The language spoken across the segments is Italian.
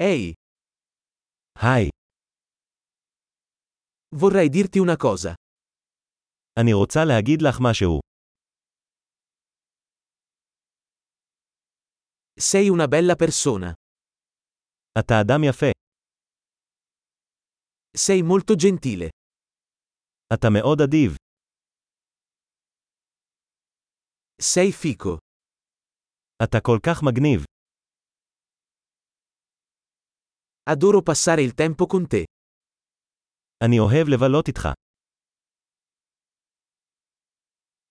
Ehi, היי, vorrei dirti una cosa. אני רוצה להגיד לך משהו. Sei una bella persona. אתה אדם יפה. Sei molto gentile. אתה מאוד אדיב. Sei fico. אתה כל כך מגניב. Adoro passare il tempo con te. אני אוהב לבלות איתך.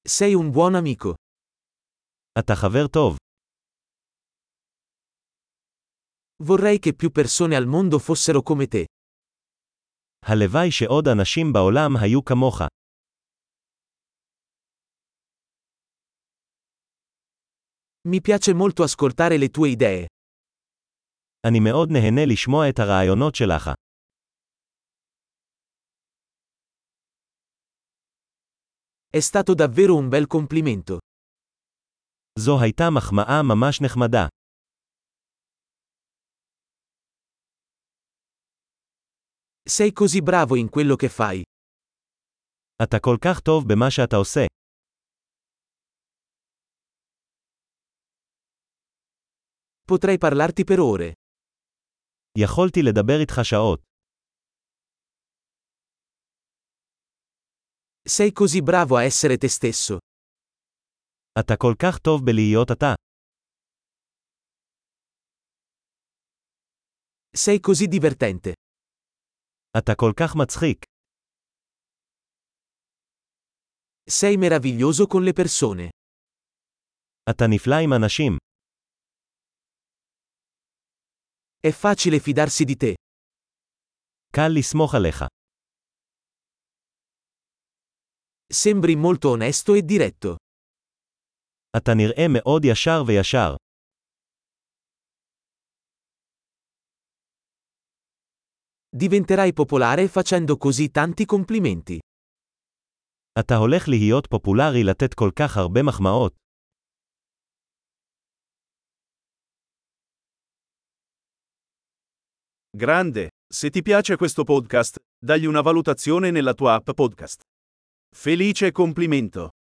Sei un buon amico. אתה חבר טוב. Vorrei che più persone al mondo fossero come te. הלוואי שעוד אנשים בעולם היו כמוך. Mi piace molto ascoltare le tue idee. אני מאוד נהנה לשמוע את הרעיונות שלך. È stato davvero un bel complimento. זו הייתה מחמאה ממש נחמדה. Sei così bravo in quello che fai. אתה כל כך טוב במה שאתה עושה. Potrei parlarti per ore. יכולתי לדבר איתך שעות. Sei così bravo a essere te stesso. אתה כל כך טוב בלהיות אתה. Sei così divertente. אתה כל כך מצחיק. Sei meraviglioso con le persone. אתה נפלא עם אנשים. È facile fidarsi di te. קל לסמוך עליך. Sembri molto onesto e diretto. אתה נראה מאוד ישר וישר. Diventerai popolare facendo così tanti complimenti. אתה הולך להיות פופולרי לתת כל כך הרבה מחמאות. Grande, se ti piace questo podcast, dagli una valutazione nella tua app podcast. Felice complimento!